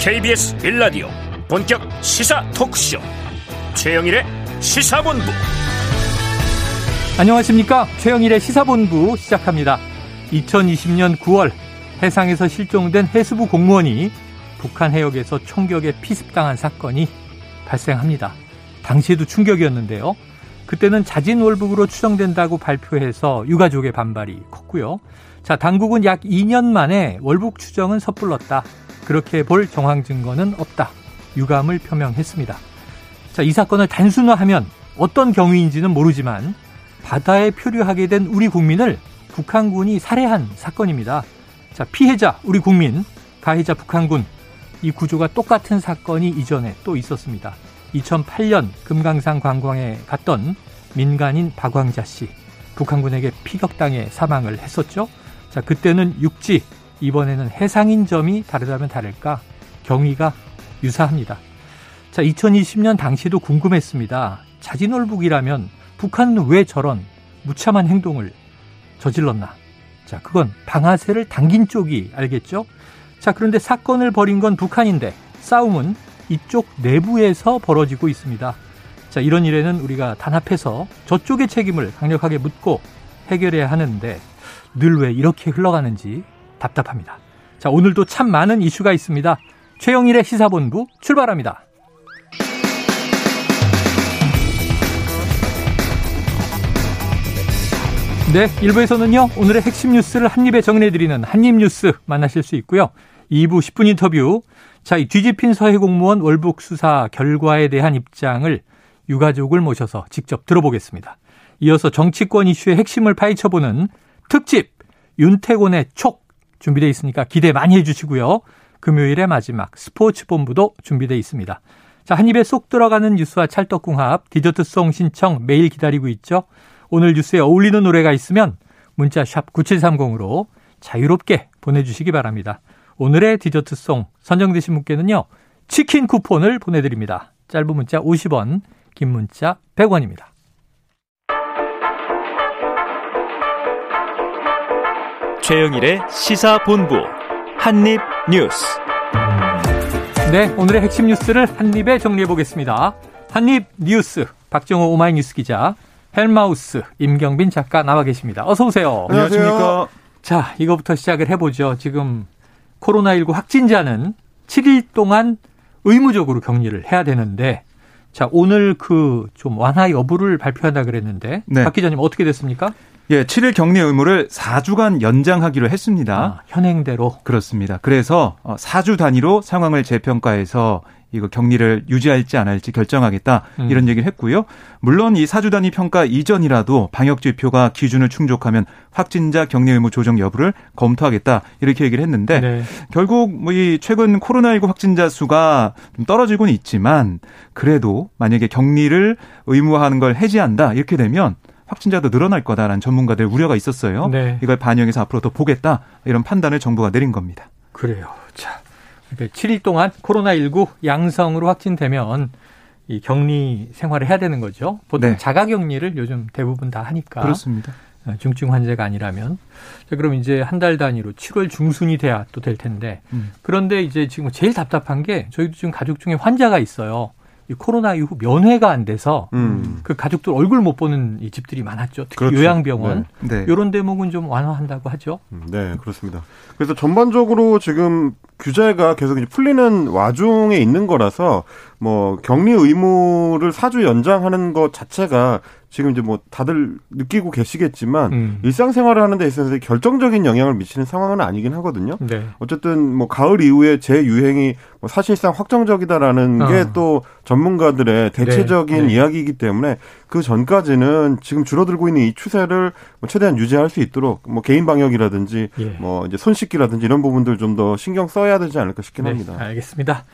KBS 빌라디오 본격 시사 토크쇼. 최영일의 시사본부. 안녕하십니까? 최영일의 시사본부 시작합니다. 2020년 9월 해상에서 실종된 해수부 공무원이 북한 해역에서 총격에 피습당한 사건이 발생합니다. 당시에도 충격이었는데요. 그때는 자진월북으로 추정된다고 발표해서 유가족의 반발이 컸고요. 자 당국은 약 2년 만에 월북 추정은 섣불렀다 그렇게 볼 정황 증거는 없다. 유감을 표명했습니다. 자, 이 사건을 단순화하면 어떤 경위인지는 모르지만 바다에 표류하게 된 우리 국민을 북한군이 살해한 사건입니다. 자, 피해자 우리 국민, 가해자 북한군 이 구조가 똑같은 사건이 이전에 또 있었습니다. 2008년 금강산 관광에 갔던 민간인 박광자 씨 북한군에게 피격당해 사망을 했었죠. 자, 그때는 육지 이번에는 해상인 점이 다르다면 다를까 경위가 유사합니다. 자, 2020년 당시도 궁금했습니다. 자진월북이라면 북한은 왜 저런 무참한 행동을 저질렀나? 자, 그건 방아쇠를 당긴 쪽이 알겠죠? 자, 그런데 사건을 벌인 건 북한인데 싸움은 이쪽 내부에서 벌어지고 있습니다. 자, 이런 일에는 우리가 단합해서 저쪽의 책임을 강력하게 묻고 해결해야 하는데 늘 왜 이렇게 흘러가는지 답답합니다. 자, 오늘도 참 많은 이슈가 있습니다. 최영일의 시사본부 출발합니다. 네, 1부에서는요, 오늘의 핵심 뉴스를 한입에 정리해드리는 한입뉴스 만나실 수 있고요. 2부 10분 인터뷰. 자, 이 뒤집힌 서해 공무원 월북 수사 결과에 대한 입장을 유가족을 모셔서 직접 들어보겠습니다. 이어서 정치권 이슈의 핵심을 파헤쳐보는 특집 윤태곤의 촉 준비되어 있으니까 기대 많이 해주시고요. 금요일의 마지막 스포츠 본부도 준비되어 있습니다. 자, 한 입에 쏙 들어가는 뉴스와 찰떡궁합, 디저트송 신청 매일 기다리고 있죠. 오늘 뉴스에 어울리는 노래가 있으면 문자 샵 9730으로 자유롭게 보내주시기 바랍니다. 오늘의 디저트송 선정되신 분께는요. 치킨 쿠폰을 보내드립니다. 짧은 문자 50원, 긴 문자 100원입니다. 최영일의 시사본부 한입뉴스. 네, 오늘의 핵심 뉴스를 한입에 정리해 보겠습니다. 한입 뉴스 박정호 오마이뉴스 기자, 헬마우스 임경빈 작가 나와 계십니다. 어서 오세요. 안녕하십니까. 자, 이거부터 시작을 해보죠. 지금 코로나19 확진자는 7일 동안 의무적으로 격리를 해야 되는데, 자, 오늘 그 좀 완화 여부를 발표한다 그랬는데, 네. 박 기자님 어떻게 됐습니까? 예, 7일 격리 의무를 4주간 연장하기로 했습니다. 아, 현행대로. 그렇습니다. 그래서 4주 어, 단위로 상황을 재평가해서 이거 격리를 유지할지 안 할지 결정하겠다 음. 이런 얘기를 했고요. 물론 이 4주 단위 평가 이전이라도 방역 지표가 기준을 충족하면 확진자 격리 의무 조정 여부를 검토하겠다 이렇게 얘기를 했는데 네. 결국 뭐 이 최근 코로나19 확진자 수가 좀 떨어지고는 있지만 그래도 만약에 격리를 의무화하는 걸 해지한다 이렇게 되면 확진자도 늘어날 거다라는 전문가들 우려가 있었어요. 네. 이걸 반영해서 앞으로 더 보겠다 이런 판단을 정부가 내린 겁니다. 그래요. 자, 7일 동안 코로나19 양성으로 확진되면 이 격리 생활을 해야 되는 거죠. 보통 네. 자가 격리를 요즘 대부분 다 하니까. 그렇습니다. 어, 중증 환자가 아니라면. 자, 그럼 이제 한 달 단위로 7월 중순이 돼야 또 될 텐데. 음. 그런데 이제 지금 제일 답답한 게 저희도 지금 가족 중에 환자가 있어요. 이 코로나 이후 면회가 안 돼서 음. 그 가족들 얼굴 못 보는 이 집들이 많았죠. 특히 그렇죠. 요양병원 네. 네. 이런 대목은 좀 완화한다고 하죠. 음, 네, 그렇습니다. 그래서 전반적으로 지금 규제가 계속 풀리는 와중에 있는 거라서 뭐 격리 의무를 사주 연장하는 것 자체가 지금 이제 뭐 다들 느끼고 계시겠지만 음. 일상생활을 하는 데 있어서 결정적인 영향을 미치는 상황은 아니긴 하거든요. 네. 어쨌든 뭐 가을 이후에 재유행이 뭐 사실상 확정적이다라는 어. 게또 전문가들의 대체적인 네. 네. 이야기이기 때문에 그 전까지는 지금 줄어들고 있는 이 추세를 뭐 최대한 유지할 수 있도록 뭐 개인 방역이라든지 예. 뭐 이제 손 씻기라든지 이런 부분들 좀 더 신경 써야 되지 않을까 싶긴 네. 합니다. 알겠습니다.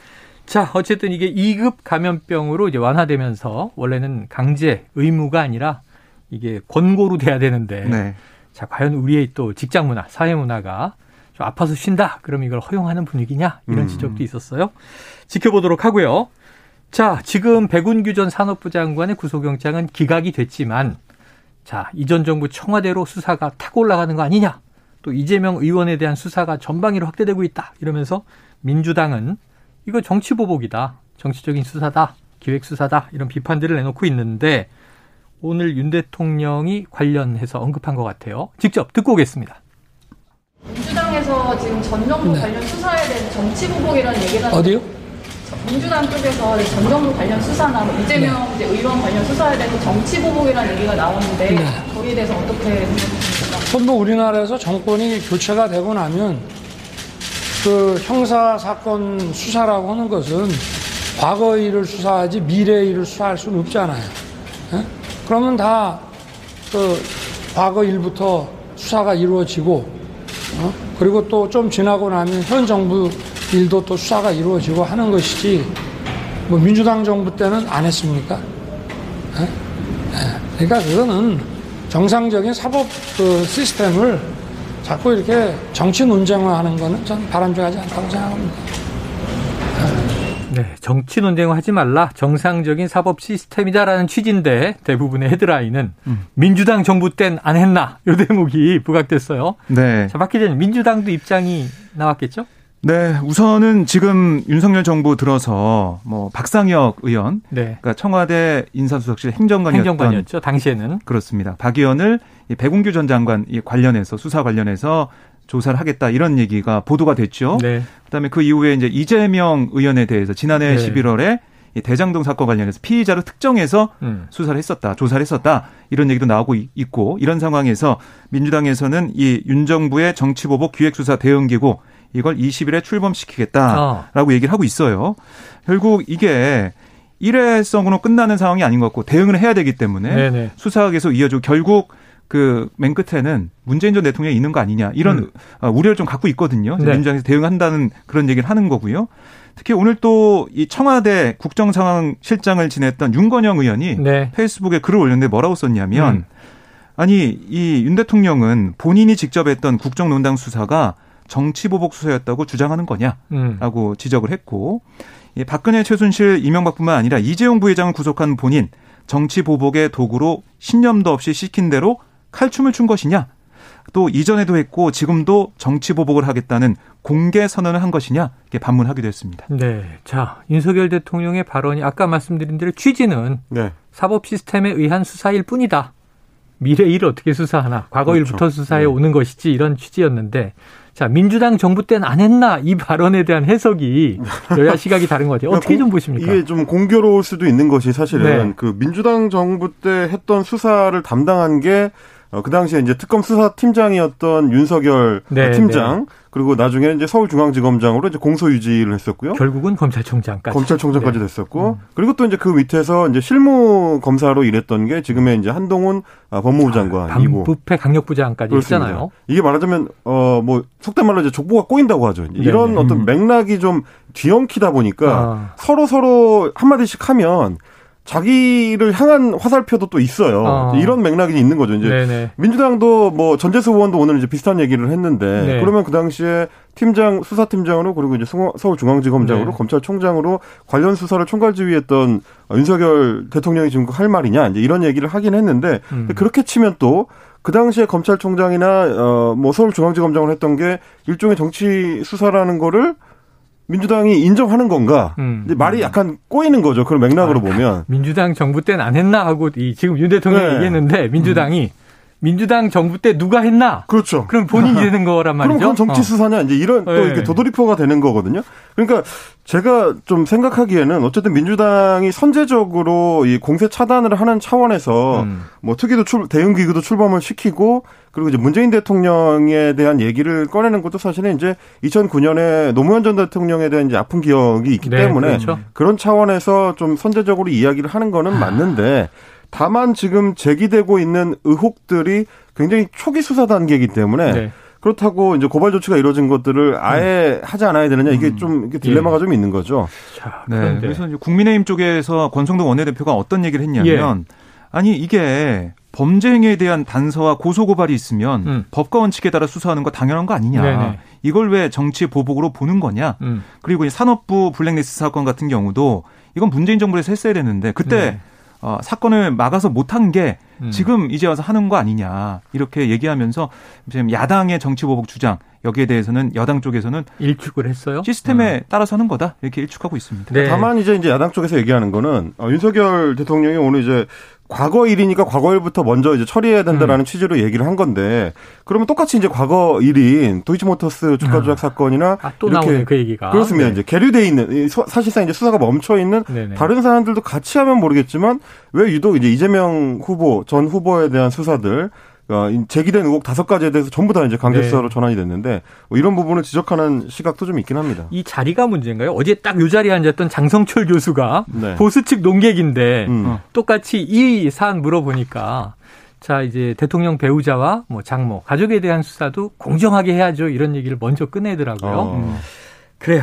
자, 어쨌든 이게 2급 감염병으로 이제 완화되면서 원래는 강제 의무가 아니라 이게 권고로 돼야 되는데 네. 자, 과연 우리의 또 직장 문화, 사회 문화가 좀 아파서 쉰다. 그럼 이걸 허용하는 분위기냐? 이런 음. 지적도 있었어요. 지켜보도록 하고요. 자, 지금 백운규 전 산업부 장관의 구속영장은 기각이 됐지만 자, 이전 정부 청와대로 수사가 타고 올라가는 거 아니냐? 또 이재명 의원에 대한 수사가 전방위로 확대되고 있다. 이러면서 민주당은 이거 정치 보복이다. 정치적인 수사다. 기획 수사다. 이런 비판들을 내놓고 있는데 오늘 윤 대통령이 관련해서 언급한 것 같아요. 직접 듣고 오겠습니다. 민주당에서 지금 전 정부 네. 관련 수사에 대한 정치 보복이라는 얘기가 어디요? 민주당 쪽에서 전 정부 관련 수사나 뭐 이재명 이제 의원 관련 수사에 대해서 정치 보복이라는 얘기가 나오는데 네. 거기에 대해서 어떻게 생각하십니까? 전부 우리나라에서 정권이 교체가 되고 나면 그 형사 사건 수사라고 하는 것은 과거 일을 수사하지 미래 일을 수사할 수는 없잖아요. 예? 그러면 다 그 과거 일부터 수사가 이루어지고 어? 그리고 또 좀 지나고 나면 현 정부 일도 또 수사가 이루어지고 하는 것이지 뭐 민주당 정부 때는 안 했습니까? 예? 예. 그러니까 그거는 정상적인 사법 그 시스템을 자꾸 이렇게 정치 논쟁화하는 거는 전 바람직하지 않다고 생각합니다. 네, 정치 논쟁을 하지 말라. 정상적인 사법 시스템이다라는 취지인데 대부분의 헤드라인은 민주당 정부 땐 안 했나 요 대목이 부각됐어요. 네. 자, 박 기자님, 민주당도 입장이 나왔겠죠? 네, 우선은 지금 윤석열 정부 들어서 뭐 박상혁 의원, 네. 그러니까 청와대 인사수석실 행정관이었던 행정관이었죠. 당시에는. 그렇습니다. 박 의원을 이 백운규 전 장관 이 관련해서 수사 관련해서 조사를 하겠다 이런 얘기가 보도가 됐죠. 네. 그다음에 그 이후에 이제 이재명 의원에 대해서 지난해 네. 11월에 이 대장동 사건 관련해서 피의자로 특정해서 음. 수사를 했었다, 조사를 했었다 이런 얘기도 나오고 이- 있고 이런 상황에서 민주당에서는 이 윤 정부의 정치보복 기획수사 대응기구 이걸 20일에 출범시키겠다라고 얘기를 하고 있어요. 결국 이게 일회성으로 끝나는 상황이 아닌 것 같고 대응을 해야 되기 때문에 네네. 수사가 계속 이어지고 결국 그 맨 끝에는 문재인 전 대통령이 있는 거 아니냐 이런 음. 어, 우려를 좀 갖고 있거든요. 네. 민주당에서 대응한다는 그런 얘기를 하는 거고요. 특히 오늘 또 이 청와대 국정상황실장을 지냈던 윤건영 의원이 네. 페이스북에 글을 올렸는데 뭐라고 썼냐면 음. 아니 이 윤 대통령은 본인이 직접 했던 국정농단 수사가 정치보복 수사였다고 주장하는 거냐? 음. 라고 지적을 했고 이 박근혜 최순실 이명박뿐만 아니라 이재용 부회장을 구속한 본인 정치 보복의 도구로 신념도 없이 시킨 대로 칼춤을 춘 것이냐 또 이전에도 했고 지금도 정치 보복을 하겠다는 공개 선언을 한 것이냐 이렇게 반문하기도 했습니다. 네. 자, 윤석열 대통령의 발언이 아까 말씀드린 대로 취지는 네. 사법 시스템에 의한 수사일 뿐이다. 미래 일을 어떻게 수사하나 과거 그렇죠. 일부터 수사해 네. 오는 것이지 이런 취지였는데 자 민주당 정부 때는 안 했나 이 발언에 대한 해석이 여야 시각이 다른 것 같아요. 어떻게 공- 좀 보십니까? 이게 좀 공교로울 수도 있는 것이 사실은 네. 그 민주당 정부 때 했던 수사를 담당한 게 어, 그 당시에 이제 특검 수사 팀장이었던 윤석열 네, 팀장 그리고 나중에 이제 서울중앙지검장으로 이제 공소 유지를 했었고요. 결국은 검찰총장까지. 검찰총장까지 네. 됐었고 그리고 또 이제 그 밑에서 이제 실무 검사로 일했던 게 지금의 이제 한동훈 아, 법무부 장관이고 반부패 강력부 장까지 그렇습니다. 있잖아요. 이게 말하자면 어 뭐 속된 말로 이제 족보가 꼬인다고 하죠. 이런 네네. 어떤 맥락이 좀 뒤엉키다 보니까 아. 서로 서로 한 마디씩 하면 자기를 향한 화살표도 또 있어요. 아. 이런 맥락이 있는 거죠. 이제 네네. 민주당도 뭐 전재수 의원도 오늘 이제 비슷한 얘기를 했는데 네. 그러면 그 당시에 팀장 수사팀장으로 그리고 이제 숭- 서울중앙지검장으로 네. 검찰총장으로 관련 수사를 총괄지휘했던 윤석열 대통령이 지금 할 말이냐 이제 이런 얘기를 하긴 했는데 음. 그렇게 치면 또 그 당시에 검찰총장이나 어뭐 서울중앙지검장을 했던 게 일종의 정치 수사라는 거를 민주당이 인정하는 건가? 음. 말이 약간 꼬이는 거죠. 그런 맥락으로 아, 보면. 민주당 정부 때는 안 했나 하고 이 지금 윤 대통령이 네. 얘기했는데 민주당이 민주당 정부 때 누가 했나? 그렇죠. 그럼 본인이 되는 거란 말이죠. 그럼 그건 정치 어. 수사냐 이제 이런 또 네. 이렇게 도돌이표가 되는 거거든요. 그러니까 제가 좀 생각하기에는 어쨌든 민주당이 선제적으로 이 공세 차단을 하는 차원에서 음. 뭐 특위도 출 대응 기구도 출범을 시키고 그리고 이제 문재인 대통령에 대한 얘기를 꺼내는 것도 사실은 이제 2009년에 노무현 전 대통령에 대한 이제 아픈 기억이 있기 네, 때문에 그렇죠. 그런 차원에서 좀 선제적으로 이야기를 하는 거는 맞는데 다만 지금 제기되고 있는 의혹들이 굉장히 초기 수사 단계이기 때문에 네. 그렇다고 이제 고발 조치가 이루어진 것들을 아예 하지 않아야 되느냐 이게 좀 이게 딜레마가 좀 있는 거죠. 자, 네. 그래서 이제 국민의힘 쪽에서 권성동 원내대표가 어떤 얘기를 했냐면 예. 아니 이게 범죄 행위에 대한 단서와 고소 고발이 있으면 음. 법과 원칙에 따라 수사하는 거 당연한 거 아니냐. 네네. 이걸 왜 정치 보복으로 보는 거냐. 음. 그리고 이 산업부 블랙리스트 사건 같은 경우도 이건 문재인 정부에서 했어야 되는데 그때 네. 어, 사건을 막아서 못한 게 음. 지금 이제 와서 하는 거 아니냐 이렇게 얘기하면서 지금 야당의 정치 보복 주장 여기에 대해서는 여당 쪽에서는 일축을 했어요. 시스템에 따라서 하는 거다 이렇게 일축하고 있습니다. 네. 다만 이제 이제 야당 쪽에서 얘기하는 거는 어, 윤석열 대통령이 오늘 이제 과거 일이니까 과거 일부터 먼저 이제 처리해야 된다라는 음. 취지로 얘기를 한 건데 그러면 똑같이 이제 과거 일인 도이치모터스 주가 조작 사건이나 아, 또 나오네 그 얘기가. 그렇습니다. 네. 이제 계류돼 있는 사실상 이제 수사가 멈춰 있는. 다른 사안들도 같이 하면 모르겠지만 왜 유독 이제 이재명 후보 전 후보에 대한 수사들 어, 이 제기된 의혹 다섯 가지에 대해서 전부 다 이제 강제 네. 수사로 전환이 됐는데 뭐 이런 부분을 지적하는 시각도 좀 있긴 합니다. 이 자리가 문제인가요? 어제 딱요 자리에 앉았던 장성철 교수가 네. 보수 측 논객인데 음. 어. 똑같이 이 사안 물어보니까 자 이제 대통령 배우자와 뭐 장모 가족에 대한 수사도 공정하게 해야죠 이런 얘기를 먼저 꺼내더라고요. 어. 그래요.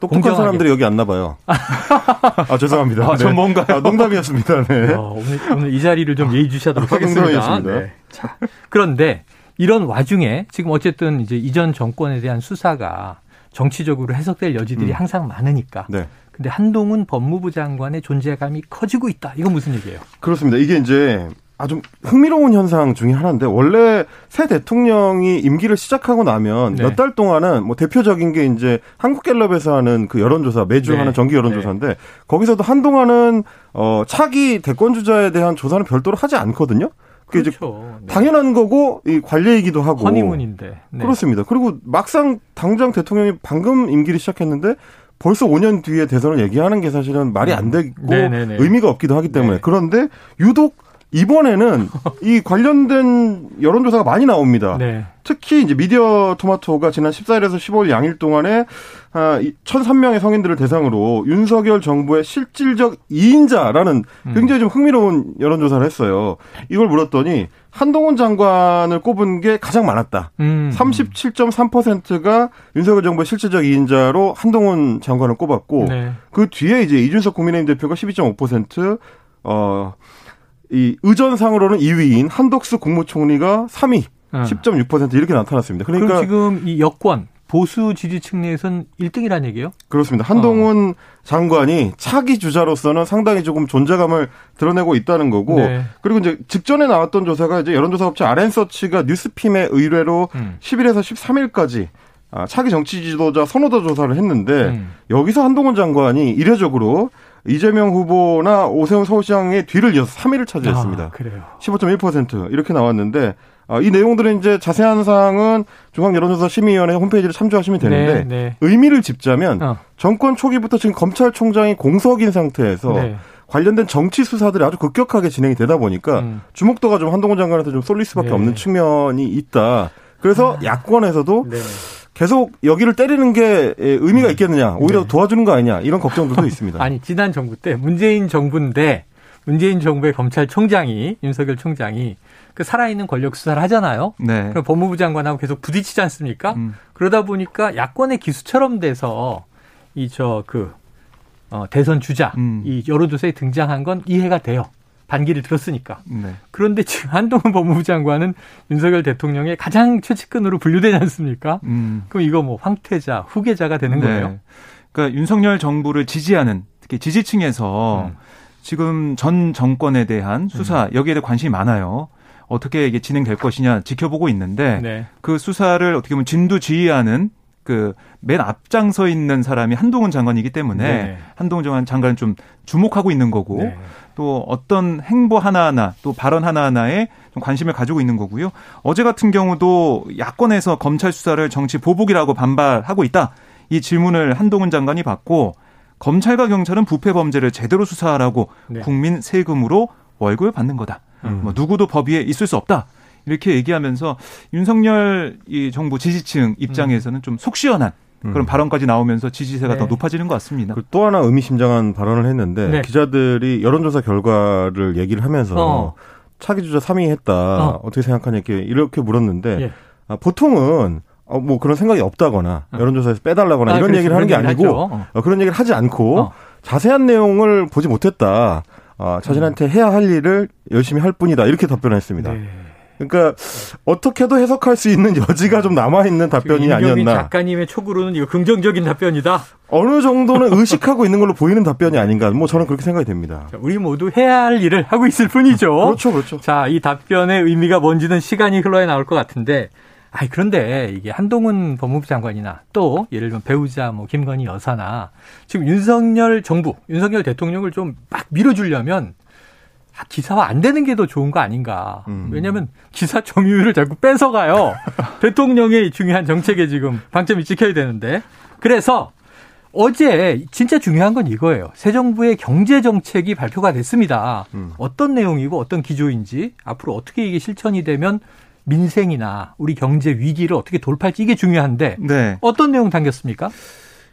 똑똑한 공정하게. 사람들이 여기 안 나봐요. 아 죄송합니다. 아, 전문가요? 아, 농담이었습니다. 네. 어, 오늘, 오늘 이 자리를 좀 예의 주시하도록 아, 하겠습니다. 농담이었습니다. 자, 그런데 이런 와중에 지금 어쨌든 이제 이전 정권에 대한 수사가 정치적으로 해석될 여지들이 음. 항상 많으니까. 네. 근데 한동훈 법무부 장관의 존재감이 커지고 있다. 이건 무슨 얘기예요? 그렇습니다. 이게 이제 아주 흥미로운 현상 중에 하나인데 원래 새 대통령이 임기를 시작하고 나면 네. 몇달 동안은 뭐 대표적인 게 이제 한국갤럽에서 하는 그 여론조사 매주 네. 하는 정기 여론조사인데 거기서도 한동안은 어 차기 대권 주자에 대한 조사는 별도로 하지 않거든요. 그렇죠. 네. 당연한 거고 이 관례이기도 하고 허니문인데. 네. 그렇습니다. 그리고 막상 당장 대통령이 방금 임기를 시작했는데 벌써 5년 뒤에 대선을 얘기하는 게 사실은 말이 안 되고 네네네. 의미가 없기도 하기 때문에 네. 그런데 유독 이번에는 이 관련된 여론조사가 많이 나옵니다. 네. 특히 이제 미디어 토마토가 지난 14일에서 15일 양일 동안에 아, 1,003명의 성인들을 대상으로 윤석열 정부의 실질적 2인자라는 음. 굉장히 좀 흥미로운 여론조사를 했어요. 이걸 물었더니 한동훈 장관을 꼽은 게 가장 많았다. 음. 37.3%가 윤석열 정부의 실질적 2인자로 한동훈 장관을 꼽았고 네. 그 뒤에 이제 이준석 국민의힘 대표가 12.5%, 어, 이 의전상으로는 2위인 한덕수 국무총리가 3위, 어. 10.6% 이렇게 나타났습니다. 그러니까 그럼 지금 이 여권 보수 지지층 내에서는 1등이라는 얘기예요? 그렇습니다. 한동훈 장관이 차기 주자로서는 상당히 조금 존재감을 드러내고 있다는 거고 네. 그리고 이제 직전에 나왔던 조사가 이제 여론조사 업체 아랜서치가 뉴스핌의 의뢰로 음. 10일에서 13일까지 아, 차기 정치 지도자 선호도 조사를 했는데 음. 여기서 한동훈 장관이 이례적으로 이재명 후보나 오세훈 서울시장의 뒤를 이어서 3위를 차지했습니다. 아, 그래요. 15.1% 이렇게 나왔는데 아, 이 내용들은 이제 자세한 사항은 중앙 여론조사 심의위원회 홈페이지를 참조하시면 되는데 네, 네. 의미를 짚자면 어. 정권 초기부터 지금 검찰총장이 공석인 상태에서 네. 관련된 정치 수사들이 아주 급격하게 진행이 되다 보니까 음. 주목도가 좀 한동훈 장관한테 좀 쏠릴 수밖에 네. 없는 측면이 있다. 그래서 야권에서도 네. 계속 여기를 때리는 게 의미가 있겠느냐, 오히려 도와주는 거 아니냐 이런 걱정들도 있습니다. 음. 아니 지난 정부 때 문재인 정부인데 문재인 정부의 검찰총장이 윤석열 총장이 그 살아있는 권력 수사를 하잖아요. 네. 그럼 법무부 장관하고 계속 부딪히지 않습니까? 음. 그러다 보니까 야권의 기수처럼 돼서 이 저 그 어, 대선 주자 음. 이 여론조사에 등장한 건 이해가 돼요. 반기를 들었으니까. 네. 그런데 지금 한동훈 법무부 장관은 윤석열 대통령의 가장 최측근으로 분류되지 않습니까? 음. 그럼 이거 뭐 황태자, 후계자가 되는 거예요. 네. 그러니까 윤석열 정부를 지지하는 특히 지지층에서 음. 지금 전 정권에 대한 수사 여기에 대해 관심이 많아요. 어떻게 이게 진행될 것이냐 지켜보고 있는데 네. 그 수사를 어떻게 보면 진두지휘하는 그 맨 앞장 서 있는 사람이 한동훈 장관이기 때문에 네. 한동훈 장관 장관은 좀 주목하고 있는 거고 네. 또 어떤 행보 하나하나 또 발언 하나하나에 좀 관심을 가지고 있는 거고요. 어제 같은 경우도 야권에서 검찰 수사를 정치 보복이라고 반발하고 있다. 이 질문을 한동훈 장관이 받고 검찰과 경찰은 부패 범죄를 제대로 수사하라고 네. 국민 세금으로 월급을 받는 거다. 음. 뭐 누구도 법 위에 있을 수 없다. 이렇게 얘기하면서 윤석열 이 정부 지지층 입장에서는 좀 속 시원한 그런 발언까지 나오면서 지지세가 네. 더 높아지는 것 같습니다. 그리고 또 하나 의미심장한 발언을 했는데 네. 기자들이 여론조사 결과를 얘기를 하면서 어. 차기 주자 3위 했다 어. 어. 떻게 생각하냐 이렇게 이렇게 물었는데 예. 아, 보통은 어, 뭐 그런 생각이 없다거나 여론조사에서 빼달라거나 아, 이런 그렇지. 얘기를 하는 게 아니고. 어. 어, 그런 얘기를 하지 않고 어. 자세한 내용을 보지 못했다. 아, 자신한테 해야 할 일을 열심히 할 뿐이다. 이렇게 답변했습니다. 네. 그러니까 어떻게도 해석할 수 있는 여지가 좀 남아 있는 답변이 아니었나. 작가님의 촉으로는 이거 긍정적인 답변이다. 어느 정도는 의식하고 있는 걸로 보이는 답변이 아닌가. 뭐 저는 그렇게 생각이 됩니다. 자, 우리 모두 해야 할 일을 하고 있을 뿐이죠. 그렇죠, 그렇죠. 자, 이 답변의 의미가 뭔지는 시간이 흘러야 나올 것 같은데. 아이 그런데 이게 한동훈 법무부 장관이나 또 예를 들면 배우자 뭐 김건희 여사나 지금 윤석열 정부, 윤석열 대통령을 좀 막 밀어주려면 아, 기사화 안 되는 게 더 좋은 거 아닌가. 음. 왜냐하면 기사 점유율을 자꾸 뺏어가요. 대통령의 중요한 정책에 지금 방점이 찍혀야 되는데. 그래서 어제 진짜 중요한 건 이거예요. 새 정부의 경제 정책이 발표가 됐습니다. 음. 어떤 내용이고 어떤 기조인지 앞으로 어떻게 이게 실천이 되면 민생이나 우리 경제 위기를 어떻게 돌파할지 이게 중요한데 네. 어떤 내용 담겼습니까?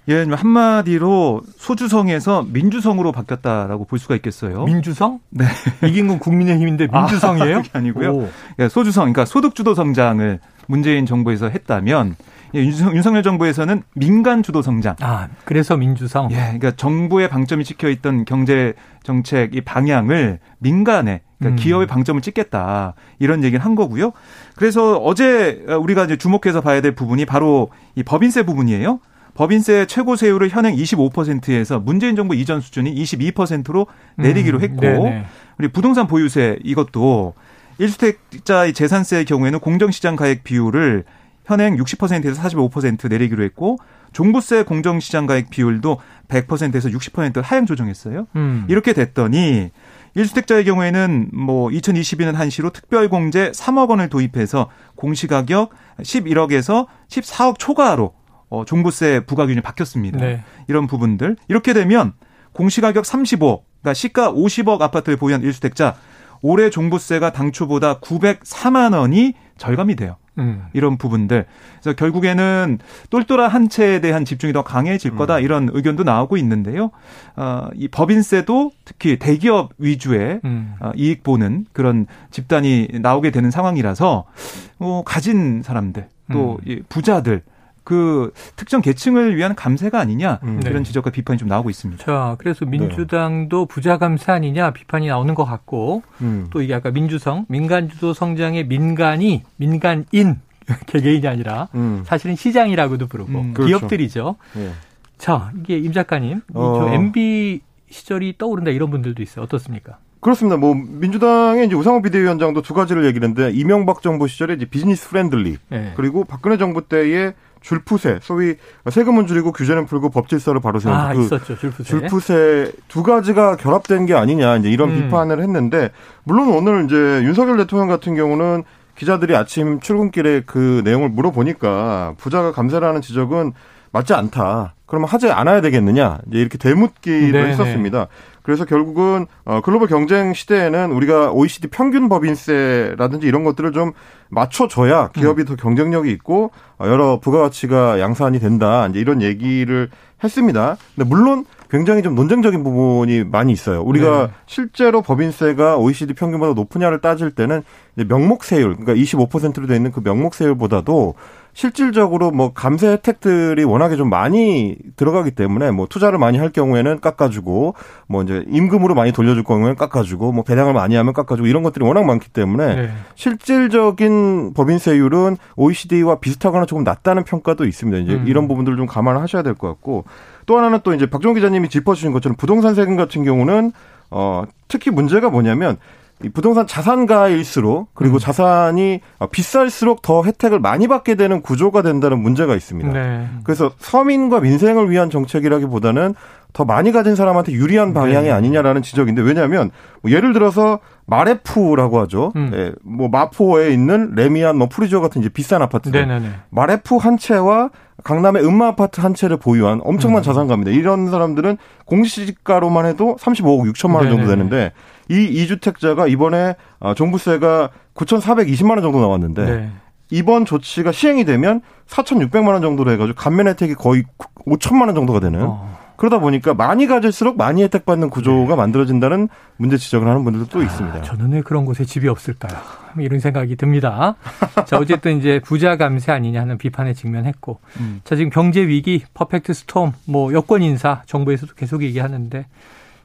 예, 한마디로 소주성에서 민주성으로 바뀌었다라고 볼 수가 있겠어요. 민주성? 네. 이긴건 국민의힘인데 민주성이에요? 아, 그게 아니고요. 오. 예, 소주성, 그러니까 소득주도 성장을 문재인 정부에서 했다면 예, 윤석, 윤석열 정부에서는 민간 주도 성장. 아, 그래서 민주성. 예, 그러니까 정부의 방점이 찍혀 있던 경제 정책 이 방향을 민간에 그러니까 음. 기업의 방점을 찍겠다 이런 얘기를 한 거고요. 그래서 어제 우리가 이제 주목해서 봐야 될 부분이 바로 이 법인세 부분이에요. 법인세 최고 세율을 현행 25%에서 문재인 정부 이전 수준인 22%로 내리기로 음, 했고. 우리 부동산 보유세 이것도 1주택자의 재산세의 경우에는 공정시장 가액 비율을 현행 60%에서 45% 내리기로 했고 종부세 공정시장 가액 비율도 100%에서 60% 하향 조정했어요. 음. 이렇게 됐더니 1주택자의 경우에는 뭐 2022년 한시로 특별공제 3억 원을 도입해서 공시가격 11억에서 14억 초과로 어, 종부세 부과 기준이 바뀌었습니다. 네. 이런 부분들 이렇게 되면 공시가격 35, 그러니까 시가 50억 아파트를 보유한 1주택자 올해 종부세가 당초보다 904만 원이 절감이 돼요. 음. 이런 부분들. 그래서 결국에는 똘똘한 한 채에 대한 집중이 더 강해질 거다 이런 의견도 나오고 있는데요. 어, 이 법인세도 특히 대기업 위주의 음. 어, 이익 보는 그런 집단이 나오게 되는 상황이라서 어, 가진 사람들 또 음. 이 부자들 그 특정 계층을 위한 감세가 아니냐 음. 네. 이런 지적과 비판이 좀 나오고 있습니다. 자, 그래서 민주당도 부자 감세 아니냐 비판이 나오는 것 같고 음. 또 이게 아까 민주성, 민간 주도 성장의 민간이 민간인 개개인이 아니라 음. 사실은 시장이라고도 부르고 음, 그렇죠. 기업들이죠. 예. 자, 이게 임 작가님, 이 어. 저 MB 시절이 떠오른다 이런 분들도 있어요. 어떻습니까? 그렇습니다. 뭐 민주당의 이제 우상호 비대위원장도 두 가지를 얘기를 했는데 이명박 정부 시절에 이제 business friendly 네. 그리고 박근혜 정부 때의 줄푸세 소위 세금은 줄이고 규제는 풀고 법 질서를 바로 세우는 아, 그 있었죠. 줄푸세. 줄푸세 두 가지가 결합된 게 아니냐 이제 이런 음. 비판을 했는데 물론 오늘 이제 윤석열 대통령 같은 경우는 기자들이 아침 출근길에 그 내용을 물어보니까 부자 감세라는 지적은 맞지 않다. 그러면 하지 않아야 되겠느냐 이제 이렇게 되묻기를 네네. 했었습니다. 그래서 결국은 어, 글로벌 경쟁 시대에는 우리가 OECD 평균 법인세라든지 이런 것들을 좀 맞춰줘야 기업이 더 경쟁력이 있고 어, 여러 부가가치가 양산이 된다. 이제 이런 얘기를 했습니다. 근데 물론 굉장히 좀 논쟁적인 부분이 많이 있어요. 우리가 네. 실제로 법인세가 OECD 평균보다 높으냐를 따질 때는 명목세율, 그러니까 25%로 되어 있는 그 명목세율보다도 실질적으로 뭐 감세 혜택들이 워낙에 좀 많이 들어가기 때문에 뭐 투자를 많이 할 경우에는 깎아주고 뭐 이제 임금으로 많이 돌려줄 경우에는 깎아주고 뭐 배당을 많이 하면 깎아주고 이런 것들이 워낙 많기 때문에 네. 실질적인 법인세율은 OECD와 비슷하거나 조금 낮다는 평가도 있습니다. 이제 음. 이런 부분들을 좀 감안하셔야 될 것 같고 또 하나는 또 이제 박종 기자님이 짚어주신 것처럼 부동산 세금 같은 경우는 어 특히 문제가 뭐냐면 이 부동산 자산가일수록 그리고 음. 자산이 어, 비쌀수록 더 혜택을 많이 받게 되는 구조가 된다는 문제가 있습니다. 네. 그래서 서민과 민생을 위한 정책이라기보다는 더 많이 가진 사람한테 유리한 방향이 네. 아니냐라는 지적인데 왜냐하면 뭐 예를 들어서 마래푸라고 하죠. 음. 예, 뭐 마포에 있는 래미안, 뭐 푸르지오 같은 이제 비싼 아파트들. 네네네. 마래푸 한 채와 강남의 은마 아파트 한 채를 보유한 엄청난 음. 자산가입니다. 이런 사람들은 공시지가로만 해도 35억 6천만 원 정도 네네. 되는데 이 이주택자가 이번에 어, 종부세가 9,420만 원 정도 나왔는데 네. 이번 조치가 시행이 되면 4,600만 원 정도로 해가지고 감면 혜택이 거의 5천만 원 정도가 되는. 어. 그러다 보니까 많이 가질수록 많이 혜택받는 구조가 만들어진다는 문제 지적을 하는 분들도 또 있습니다. 네. 아, 저는 왜 그런 곳에 집이 없을까요? 이런 생각이 듭니다. 자, 어쨌든 이제 부자 감세 아니냐 하는 비판에 직면했고. 음. 자, 지금 경제 위기, 퍼펙트 스톰, 뭐 여권 인사 정부에서도 계속 얘기하는데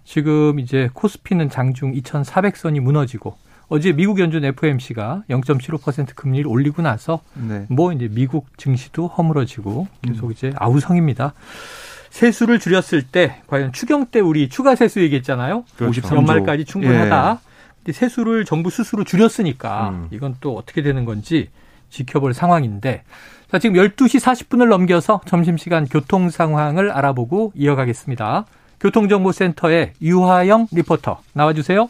지금 이제 코스피는 장중 2,400선이 무너지고 어제 미국 연준 FOMC가 0.75% 금리를 올리고 나서 네. 뭐 이제 미국 증시도 허물어지고 계속 이제 아우성입니다. 세수를 줄였을 때 과연 추경 때 우리 추가 세수 얘기했잖아요. 그렇죠. 53조. 연말까지 충분하다. 예. 근데 세수를 정부 스스로 줄였으니까 음. 이건 또 어떻게 되는 건지 지켜볼 상황인데 자, 지금 12시 40분을 넘겨서 점심시간 교통 상황을 알아보고 이어가겠습니다. 교통정보센터의 유하영 리포터 나와주세요.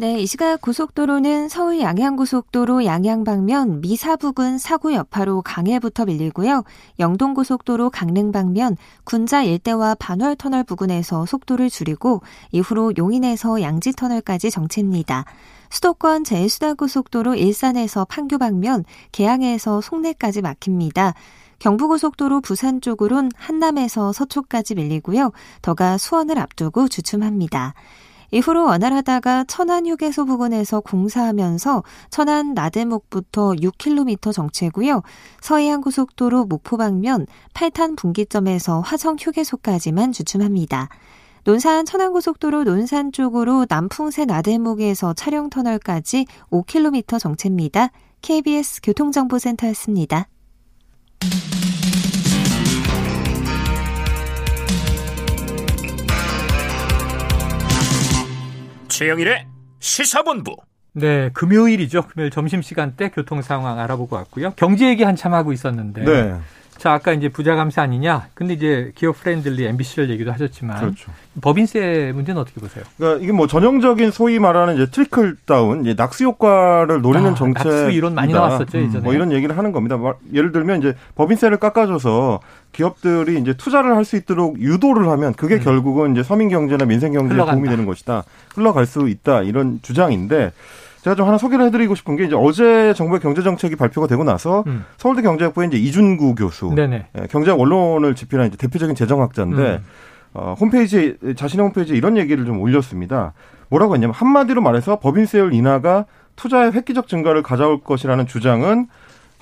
네, 이 시각 고속도로는 서울 양양고속도로 양양 방면 미사 부근 사구 여파로 강해부터 밀리고요. 영동고속도로 강릉 방면 군자 일대와 반월 터널 부근에서 속도를 줄이고 이후로 용인에서 양지 터널까지 정체입니다. 수도권 제수단고속도로 일산에서 판교 방면 계양에서 송내까지 막힙니다. 경부고속도로 부산 쪽으론 한남에서 서초까지 밀리고요. 더가 수원을 앞두고 주춤합니다. 이후로 원활하다가 천안 휴게소 부근에서 공사하면서 천안 나대목부터 6km 정체고요. 서해안 고속도로 목포 방면 8탄 분기점에서 화성 휴게소까지만 주춤합니다. 논산 천안고속도로 논산 쪽으로 남풍새 나대목에서 차량터널까지 5km 정체입니다. KBS 교통정보센터였습니다. 최영일의 시사본부. 네, 금요일이죠. 금요일 점심시간 때 교통 상황 알아보고 왔고요. 경제 얘기 한참 하고 있었는데. 네. 자, 아까 이제 부자 감세 아니냐? 근데 이제 기업 friendly MB 시절 얘기도 하셨지만 그렇죠. 법인세 문제는 어떻게 보세요? 그러니까 이게 뭐 전형적인 소위 말하는 이제 trickle down, 이제 낙수 효과를 노리는 아, 정책. 낙수 이론 많이 나왔었죠, 예전에. 뭐 이런 얘기를 하는 겁니다. 말- 예를 들면 이제 법인세를 깎아줘서 기업들이 이제 투자를 할 수 있도록 유도를 하면 그게 음. 결국은 이제 서민 경제나 민생 경제에 흘러간다. 도움이 되는 것이다. 흘러갈 수 있다. 이런 주장인데 제가 좀 하나 소개를 해드리고 싶은 게 이제 어제 정부의 경제 정책이 발표가 되고 나서 음. 서울대 경제학부의 이제 이준구 교수, 네네. 예, 경제학 원론을 집필한 이제 대표적인 재정학자인데 음. 어, 홈페이지에 자신의 홈페이지에 이런 얘기를 좀 올렸습니다. 뭐라고 했냐면 한마디로 말해서 법인세율 인하가 투자의 획기적 증가를 가져올 것이라는 주장은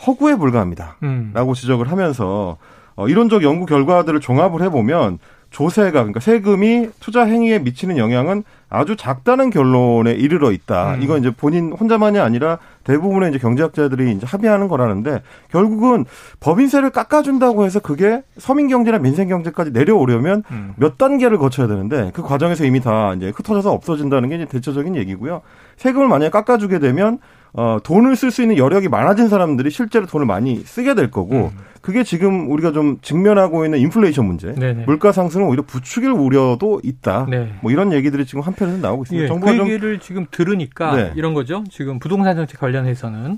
허구에 불과합니다. 음. 라고 지적을 하면서 어, 이론적 연구 결과들을 종합을 해보면 조세가 그러니까 세금이 투자 행위에 미치는 영향은 아주 작다는 결론에 이르러 있다. 음. 이건 이제 본인 혼자만이 아니라 대부분의 이제 경제학자들이 이제 합의하는 거라는데 결국은 법인세를 깎아준다고 해서 그게 서민 경제나 민생 경제까지 내려오려면 음. 몇 단계를 거쳐야 되는데 그 과정에서 이미 다 이제 흩어져서 없어진다는 게 이제 대체적인 얘기고요. 세금을 만약에 깎아주게 되면 어, 돈을 쓸 수 있는 여력이 많아진 사람들이 실제로 돈을 많이 쓰게 될 거고 음. 그게 지금 우리가 좀 직면하고 있는 인플레이션 문제, 네네. 물가 상승은 오히려 부추길 우려도 있다. 네. 뭐 이런 얘기들이 지금 한편에서 나오고 있습니다. 예, 정부가 그좀 얘기를 지금 들으니까 네. 이런 거죠. 지금 부동산 정책 관련해서는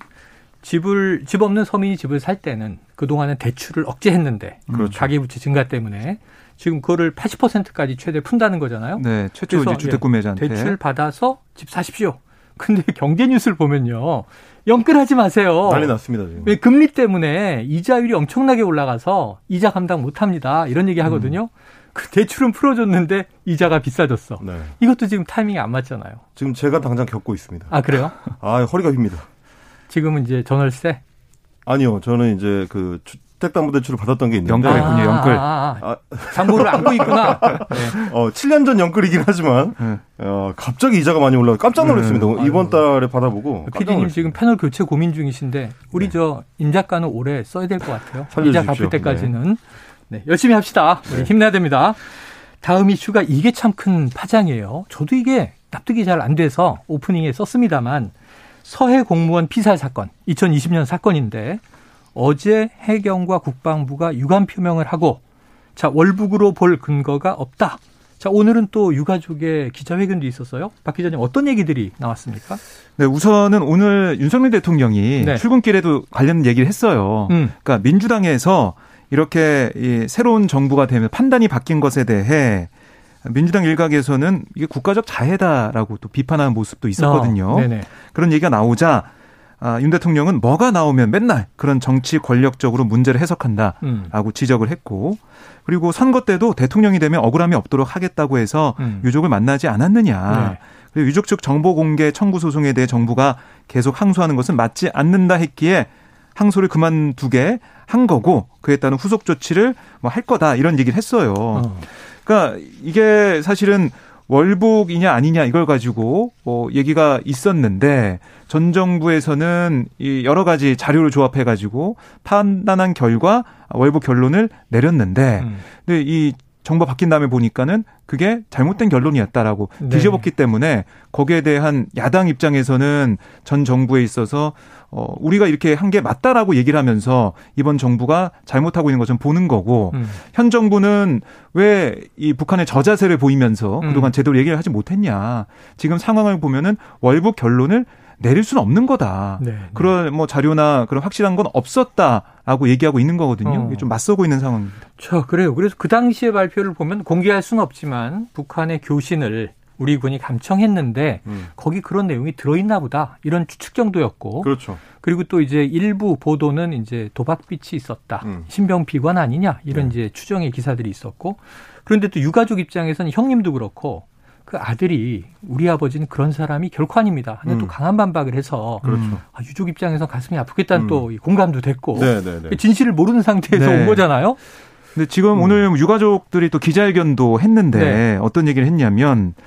집을 집 없는 서민이 집을 살 때는 그 동안은 대출을 억제했는데 그렇죠. 가계부채 증가 때문에 지금 그거를 80%까지 최대 푼다는 거잖아요. 네, 최초 이제 주택 구매자한테 대출 받아서 집 사십시오. 근데 경제 뉴스를 보면요. 영끌하지 마세요. 난리 났습니다 지금. 왜 금리 때문에 이자율이 엄청나게 올라가서 이자 감당 못 합니다. 이런 얘기 하거든요. 그 대출은 풀어줬는데 이자가 비싸졌어. 네. 이것도 지금 타이밍이 안 맞잖아요. 지금 제가 당장 겪고 있습니다. 아, 그래요? 아 허리가 휩니다. 지금은 이제 전월세? 아니요, 저는 이제 그 주택 담보 대출을 받았던 게 있는데 연끌했군요, 연끌. 아, 아, 아. 아, 장부를 안고 있구나. 네. 어, 7년 전 연끌이긴 하지만 네. 어, 갑자기 이자가 많이 올라 깜짝 놀랐습니다. 음, 이번 달에 받아보고 PD님 놀랐습니다. 지금 패널 교체 고민 중이신데 우리 네. 저 임 작가는 올해 써야 될 것 같아요. 살려주십시오. 이자 갚을 때까지는 네, 열심히 합시다. 우리 힘내야 됩니다. 다음 이슈가 이게 참 큰 파장이에요. 저도 이게 납득이 잘 안 돼서 오프닝에 썼습니다만 서해 공무원 피살 사건 2020년 사건인데 어제 해경과 국방부가 유감 표명을 하고 자 월북으로 볼 근거가 없다. 자 오늘은 또 유가족의 기자회견도 있었어요. 박 기자님 어떤 얘기들이 나왔습니까? 네, 우선은 오늘 윤석열 대통령이 네. 출근길에도 관련 얘기를 했어요. 음. 그러니까 민주당에서 이렇게 이 새로운 정부가 되면 판단이 바뀐 것에 대해 민주당 일각에서는 이게 국가적 자해다라고 또 비판하는 모습도 있었거든요. 어. 그런 얘기가 나오자 아, 윤 대통령은 뭐가 나오면 맨날 그런 정치 권력적으로 문제를 해석한다라고 음. 지적을 했고 그리고 선거 때도 대통령이 되면 억울함이 없도록 하겠다고 해서 음. 유족을 만나지 않았느냐. 네. 그리고 유족 측 정보 공개 청구 소송에 대해 정부가 계속 항소하는 것은 맞지 않는다 했기에 항소를 그만두게 한 거고 그에 따른 후속 조치를 뭐 할 거다 이런 얘기를 했어요. 어. 그러니까 이게 사실은 월북이냐 아니냐 이걸 가지고 뭐 얘기가 있었는데 전 정부에서는 이 여러 가지 자료를 조합해 가지고 판단한 결과 월북 결론을 내렸는데 음. 근데 이 정부 바뀐 다음에 보니까는 그게 잘못된 결론이었다라고 네. 뒤집었기 때문에 거기에 대한 야당 입장에서는 전 정부에 있어서 어 우리가 이렇게 한 게 맞다라고 얘기를 하면서 이번 정부가 잘못하고 있는 것좀 보는 거고 음. 현 정부는 왜 이 북한의 저자세를 보이면서 음. 그동안 제대로 얘기를 하지 못했냐. 지금 상황을 보면은 월북 결론을 내릴 수는 없는 거다. 네. 그런 뭐 자료나 그런 확실한 건 없었다라고 얘기하고 있는 거거든요. 어. 이게 좀 맞서고 있는 상황입니다. 자, 그래요. 그래서 그 당시의 발표를 보면 공개할 수는 없지만 북한의 교신을 우리 군이 감청했는데 음. 거기 그런 내용이 들어있나 보다 이런 추측 정도였고 그렇죠. 그리고 또 이제 일부 보도는 이제 도박빛이 있었다 음. 신병 비관 아니냐 이런 네. 이제 추정의 기사들이 있었고 그런데 또 유가족 입장에서는 형님도 그렇고 그 아들이 우리 아버지는 그런 사람이 결코 아닙니다. 하는 또 음. 강한 반박을 해서 그렇죠. 아, 유족 입장에서 가슴이 아프겠다는 음. 또이 공감도 됐고 네, 네, 네. 진실을 모르는 상태에서 네. 온 거잖아요. 근데 지금 음. 오늘 유가족들이 또 기자회견도 했는데 네. 어떤 얘기를 했냐면 아,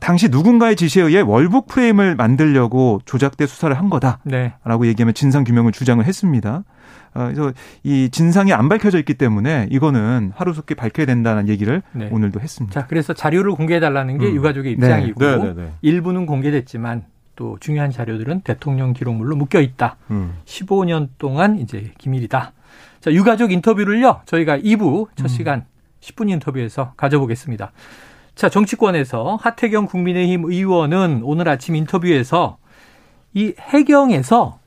당시 누군가의 지시에 의해 월북 프레임을 만들려고 조작돼 수사를 한 거다라고 네. 얘기하면 진상 규명을 주장을 했습니다. 아, 그래서 이 진상이 안 밝혀져 있기 때문에 이거는 하루속히 밝혀야 된다는 얘기를 네. 오늘도 했습니다. 자, 그래서 자료를 공개해 달라는 게 음. 유가족의 네. 입장이고 네, 네, 네. 일부는 공개됐지만 또 중요한 자료들은 대통령 기록물로 묶여 있다. 음. 15년 동안 이제 기밀이다. 자, 유가족 인터뷰를요. 저희가 2부 첫 음. 시간 10분 인터뷰에서 가져보겠습니다. 자, 정치권에서 하태경 국민의힘 의원은 오늘 아침 인터뷰에서 이 해경에서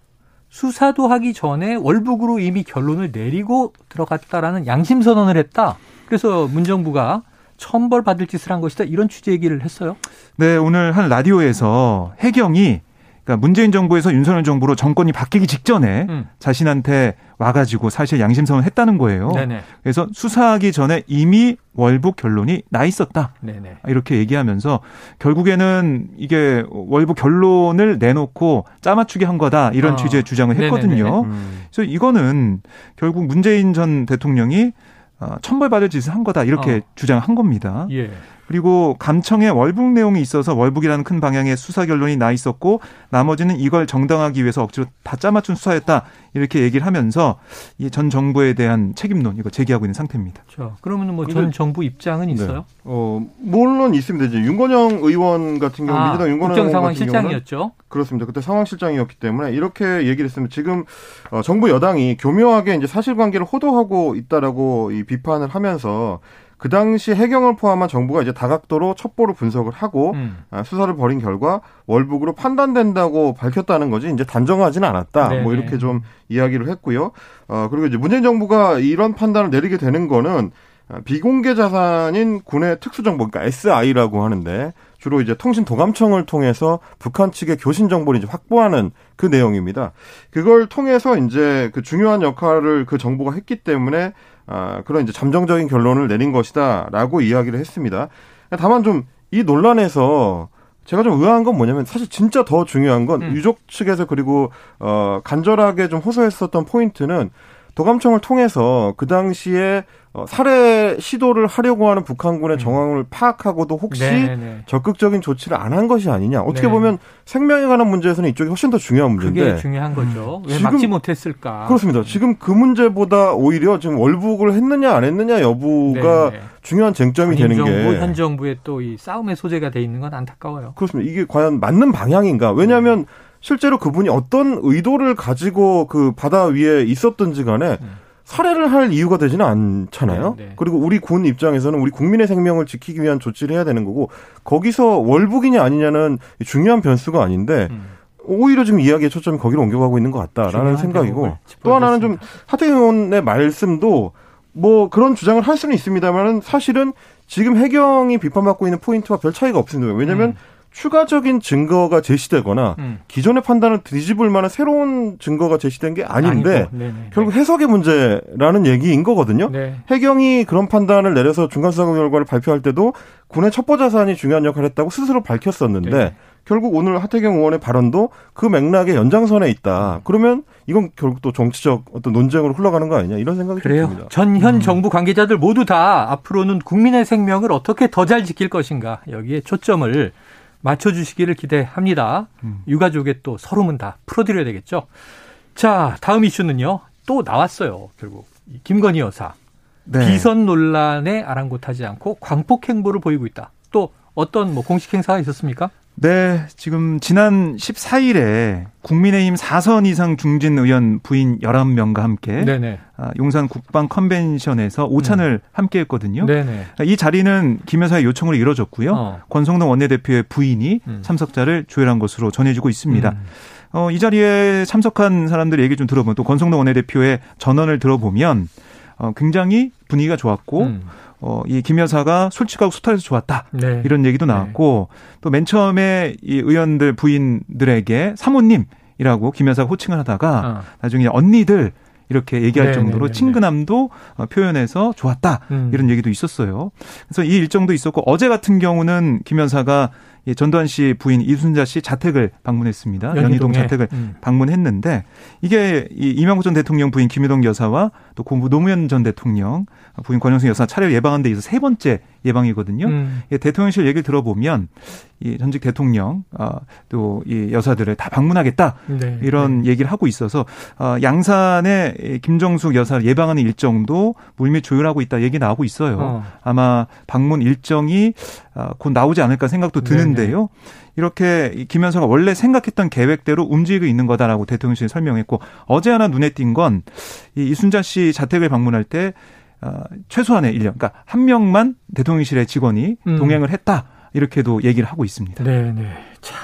수사도 하기 전에 월북으로 이미 결론을 내리고 들어갔다라는 양심 선언을 했다. 그래서 문정부가 천벌 받을 짓을 한 것이다. 이런 취지 얘기를 했어요. 네, 오늘 한 라디오에서 해경이 그러니까 문재인 정부에서 윤석열 정부로 정권이 바뀌기 직전에 음. 자신한테 와가지고 사실 양심선언을 했다는 거예요. 네네. 그래서 수사하기 전에 이미 월북 결론이 나 있었다. 네네. 이렇게 얘기하면서 결국에는 이게 월북 결론을 내놓고 짜맞추기 한 거다 이런 어. 취지의 주장을 했거든요. 음. 그래서 이거는 결국 문재인 전 대통령이 어, 천벌받을 짓을 한 거다 이렇게 어. 주장한 겁니다. 예. 그리고 감청에 월북 내용이 있어서 월북이라는 큰 방향의 수사 결론이 나 있었고 나머지는 이걸 정당하기 위해서 억지로 다 짜맞춘 수사였다 이렇게 얘기를 하면서 이 전 정부에 대한 책임론 이거 제기하고 있는 상태입니다. 자, 그러면은 뭐전 정부 입장은 네. 있어요? 어, 물론 있습니다. 이제 윤건영 의원 같은 경우, 아, 민주당 윤건영 의원 국정상황 같은 경우는 실장이었죠. 그렇습니다. 그때 상황 실장이었기 때문에 이렇게 얘기를 했으면 지금 어, 정부 여당이 교묘하게 이제 사실관계를 호도하고 있다라고 이 비판을 하면서 그 당시 해경을 포함한 정부가 이제 다각도로 첩보를 분석을 하고 음. 아, 수사를 벌인 결과 월북으로 판단된다고 밝혔다는 거지 이제 단정하지는 않았다. 네네. 뭐 이렇게 좀 이야기를 했고요. 어 그리고 이제 문재인 정부가 이런 판단을 내리게 되는 거는 아, 비공개 자산인 군의 특수정보, 그러니까 SI라고 하는데 주로 이제 통신 도감청을 통해서 북한 측의 교신 정보를 이제 확보하는 그 내용입니다. 그걸 통해서 이제 그 중요한 역할을 그 정보가 했기 때문에 아, 그런 이제 잠정적인 결론을 내린 것이다라고 이야기를 했습니다. 다만 좀 이 논란에서 제가 좀 의아한 건 뭐냐면 사실 진짜 더 중요한 건 음. 유족 측에서 그리고 어 간절하게 좀 호소했었던 포인트는 도감청을 통해서 그 당시에 어, 살해 시도를 하려고 하는 북한군의 정황을 파악하고도 혹시 음. 네네네. 적극적인 조치를 안 한 것이 아니냐. 어떻게 네. 보면 생명에 관한 문제에서는 이쪽이 훨씬 더 중요한 문제인데. 그게 중요한 거죠. 왜 네. 지금- 막지 못했을까? 그렇습니다. 지금 그 문제보다 오히려 지금 월북을 했느냐 안 했느냐 여부가 네네. 중요한 쟁점이 되는 정부, 게 현 정부의 또 이 싸움의 소재가 돼 있는 건 안타까워요. 그렇습니다. 이게 과연 맞는 방향인가? 왜냐하면 실제로 그분이 어떤 의도를 가지고 그 바다 위에 있었든지 간에 음. 살해를 할 이유가 되지는 않잖아요. 네, 네. 그리고 우리 군 입장에서는 우리 국민의 생명을 지키기 위한 조치를 해야 되는 거고 거기서 월북이냐 아니냐는 중요한 변수가 아닌데 음. 오히려 지금 이야기의 초점이 거기로 옮겨가고 있는 것 같다라는 생각이고 또 하나는 좀. 하태경 의원의 말씀도 뭐 그런 주장을 할 수는 있습니다만은 사실은 지금 해경이 비판받고 있는 포인트와 별 차이가 없습니다. 왜냐하면 음. 추가적인 증거가 제시되거나 음. 기존의 판단을 뒤집을 만한 새로운 증거가 제시된 게 아닌데 아니고, 네네. 결국 해석의 문제라는 얘기인 거거든요. 네. 해경이 그런 판단을 내려서 중간수사 결과를 발표할 때도 군의 첩보 자산이 중요한 역할을 했다고 스스로 밝혔었는데 네. 결국 오늘 하태경 의원의 발언도 그 맥락의 연장선에 있다. 그러면 이건 결국 또 정치적 어떤 논쟁으로 흘러가는 거 아니냐 이런 생각이 그래요. 듭니다. 전현 음. 정부 관계자들 모두 다 앞으로는 국민의 생명을 어떻게 더 잘 지킬 것인가 여기에 초점을 맞춰주시기를 기대합니다. 음. 유가족의 또 서름은 다 풀어드려야 되겠죠. 자, 다음 이슈는요. 또 나왔어요. 결국 김건희 여사 네. 비선 논란에 아랑곳하지 않고 광폭 행보를 보이고 있다. 또 어떤 뭐 공식 행사가 있었습니까? 네, 지금 지난 14일에 국민의힘 4선 이상 중진 의원 부인 11명과 함께 네네. 아, 용산 국방 컨벤션에서 오찬을 음. 함께 했거든요. 네네. 이 자리는 김 여사의 요청으로 이뤄졌고요. 어. 권성동 원내대표의 부인이 음. 참석자를 조율한 것으로 전해지고 있습니다. 음. 어, 이 자리에 참석한 사람들의 얘기 좀 들어보면 또 권성동 원내대표의 전언을 들어보면 어, 굉장히 분위기가 좋았고 음. 어, 이 김 여사가 솔직하고 수탈해서 좋았다. 네. 이런 얘기도 네. 나왔고 네. 또맨 처음에 이 의원들 부인들에게 사모님이라고 김 여사가 호칭을 하다가 어. 나중에 언니들 이렇게 얘기할 네네네네. 정도로 네, 네, 친근함도 어, 표현해서 좋았다. 음. 이런 얘기도 있었어요. 그래서 이 일정도 있었고 어제 같은 경우는 김 여사가 전두환 씨 부인 이순자 씨 자택을 방문했습니다. 연희동, 연희동 자택을 음. 방문했는데 이게 이 이명박 전 대통령 부인 김유동 여사와 또 노무현 전 대통령 부인 권영승 여사 차례 예방한 데 있어서 세 번째 예방이거든요. 음. 대통령실 얘기를 들어보면 이 전직 대통령 아, 또 이 여사들을 다 방문하겠다 네. 이런 네. 얘기를 하고 있어서 아, 양산의 김정숙 여사를 예방하는 일정도 물밑 조율하고 있다 얘기 나오고 있어요. 어. 아마 방문 일정이 아, 곧 나오지 않을까 생각도 드는데요. 네네. 이렇게 김현서가 원래 생각했던 계획대로 움직이고 있는 거다라고 대통령실이 설명했고 어제 하나 눈에 띈 건 이 이순자 씨 자택을 방문할 때 어, 최소한의 인력, 그러니까 한 명만 대통령실의 직원이 음. 동행을 했다 이렇게도 얘기를 하고 있습니다. 네, 네. 자,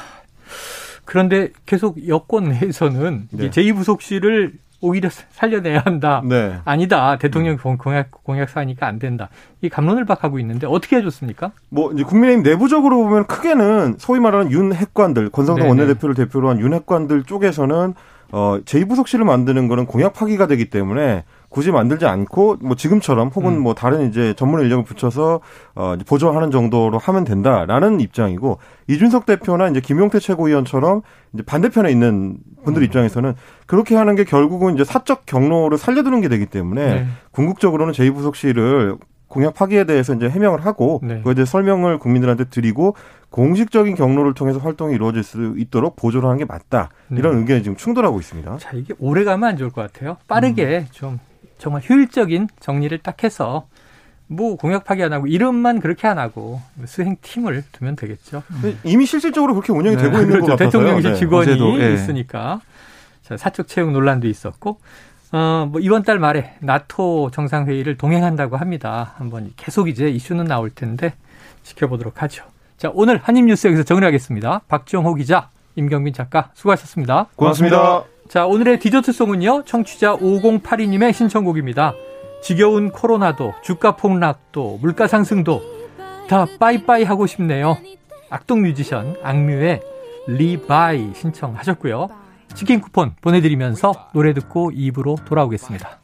그런데 계속 여권 내에서는 네. 제2부속실을 오히려 살려내야 한다. 네. 아니다. 대통령 음. 공약 공약 사니까 안 된다. 이 감론을 박하고 있는데 어떻게 해줬습니까? 뭐 이제 국민의힘 내부적으로 보면 크게는 소위 말하는 윤핵관들 권성동 네네. 원내대표를 대표로 한 윤핵관들 쪽에서는 어 제2부속실을 만드는 거는 공약 파기가 되기 때문에 굳이 만들지 않고 뭐 지금처럼 혹은 음. 뭐 다른 이제 전문 인력을 붙여서 어 보조하는 정도로 하면 된다라는 입장이고 이준석 대표나 이제 김용태 최고위원처럼 이제 반대편에 있는 분들 음. 입장에서는 그렇게 하는 게 결국은 이제 사적 경로를 살려두는 게 되기 때문에 네. 궁극적으로는 제2부속실을 공약 파기에 대해서 이제 해명을 하고 네. 그에 대해 설명을 국민들한테 드리고 공식적인 경로를 통해서 활동이 이루어질 수 있도록 보조를 하는 게 맞다 이런 네. 의견이 지금 충돌하고 있습니다. 자 이게 오래 가면 안 좋을 것 같아요. 빠르게 음. 좀 정말 효율적인 정리를 딱 해서 뭐 공약 파기 안 하고 이름만 그렇게 안 하고 수행 팀을 두면 되겠죠. 음. 이미 실질적으로 그렇게 운영이 네. 되고 있는 그렇죠. 것 같아요. 대통령실 네. 직원이 네. 있으니까 자, 사적 채용 논란도 있었고 어, 뭐 이번 달 말에 나토 정상회의를 동행한다고 합니다. 한번 계속 이제 이슈는 나올 텐데 지켜보도록 하죠. 자, 오늘 한입뉴스 여기서 정리하겠습니다. 박정호 기자, 임경민 작가 수고하셨습니다. 고맙습니다. 고맙습니다. 자, 오늘의 디저트송은요. 청취자 5082님의 신청곡입니다. 지겨운 코로나도 주가 폭락도 물가 상승도 다 빠이빠이 하고 싶네요. 악동 뮤지션 악뮤의 RE-BYE 신청하셨고요. 치킨 쿠폰 보내드리면서 노래 듣고 입으로 돌아오겠습니다.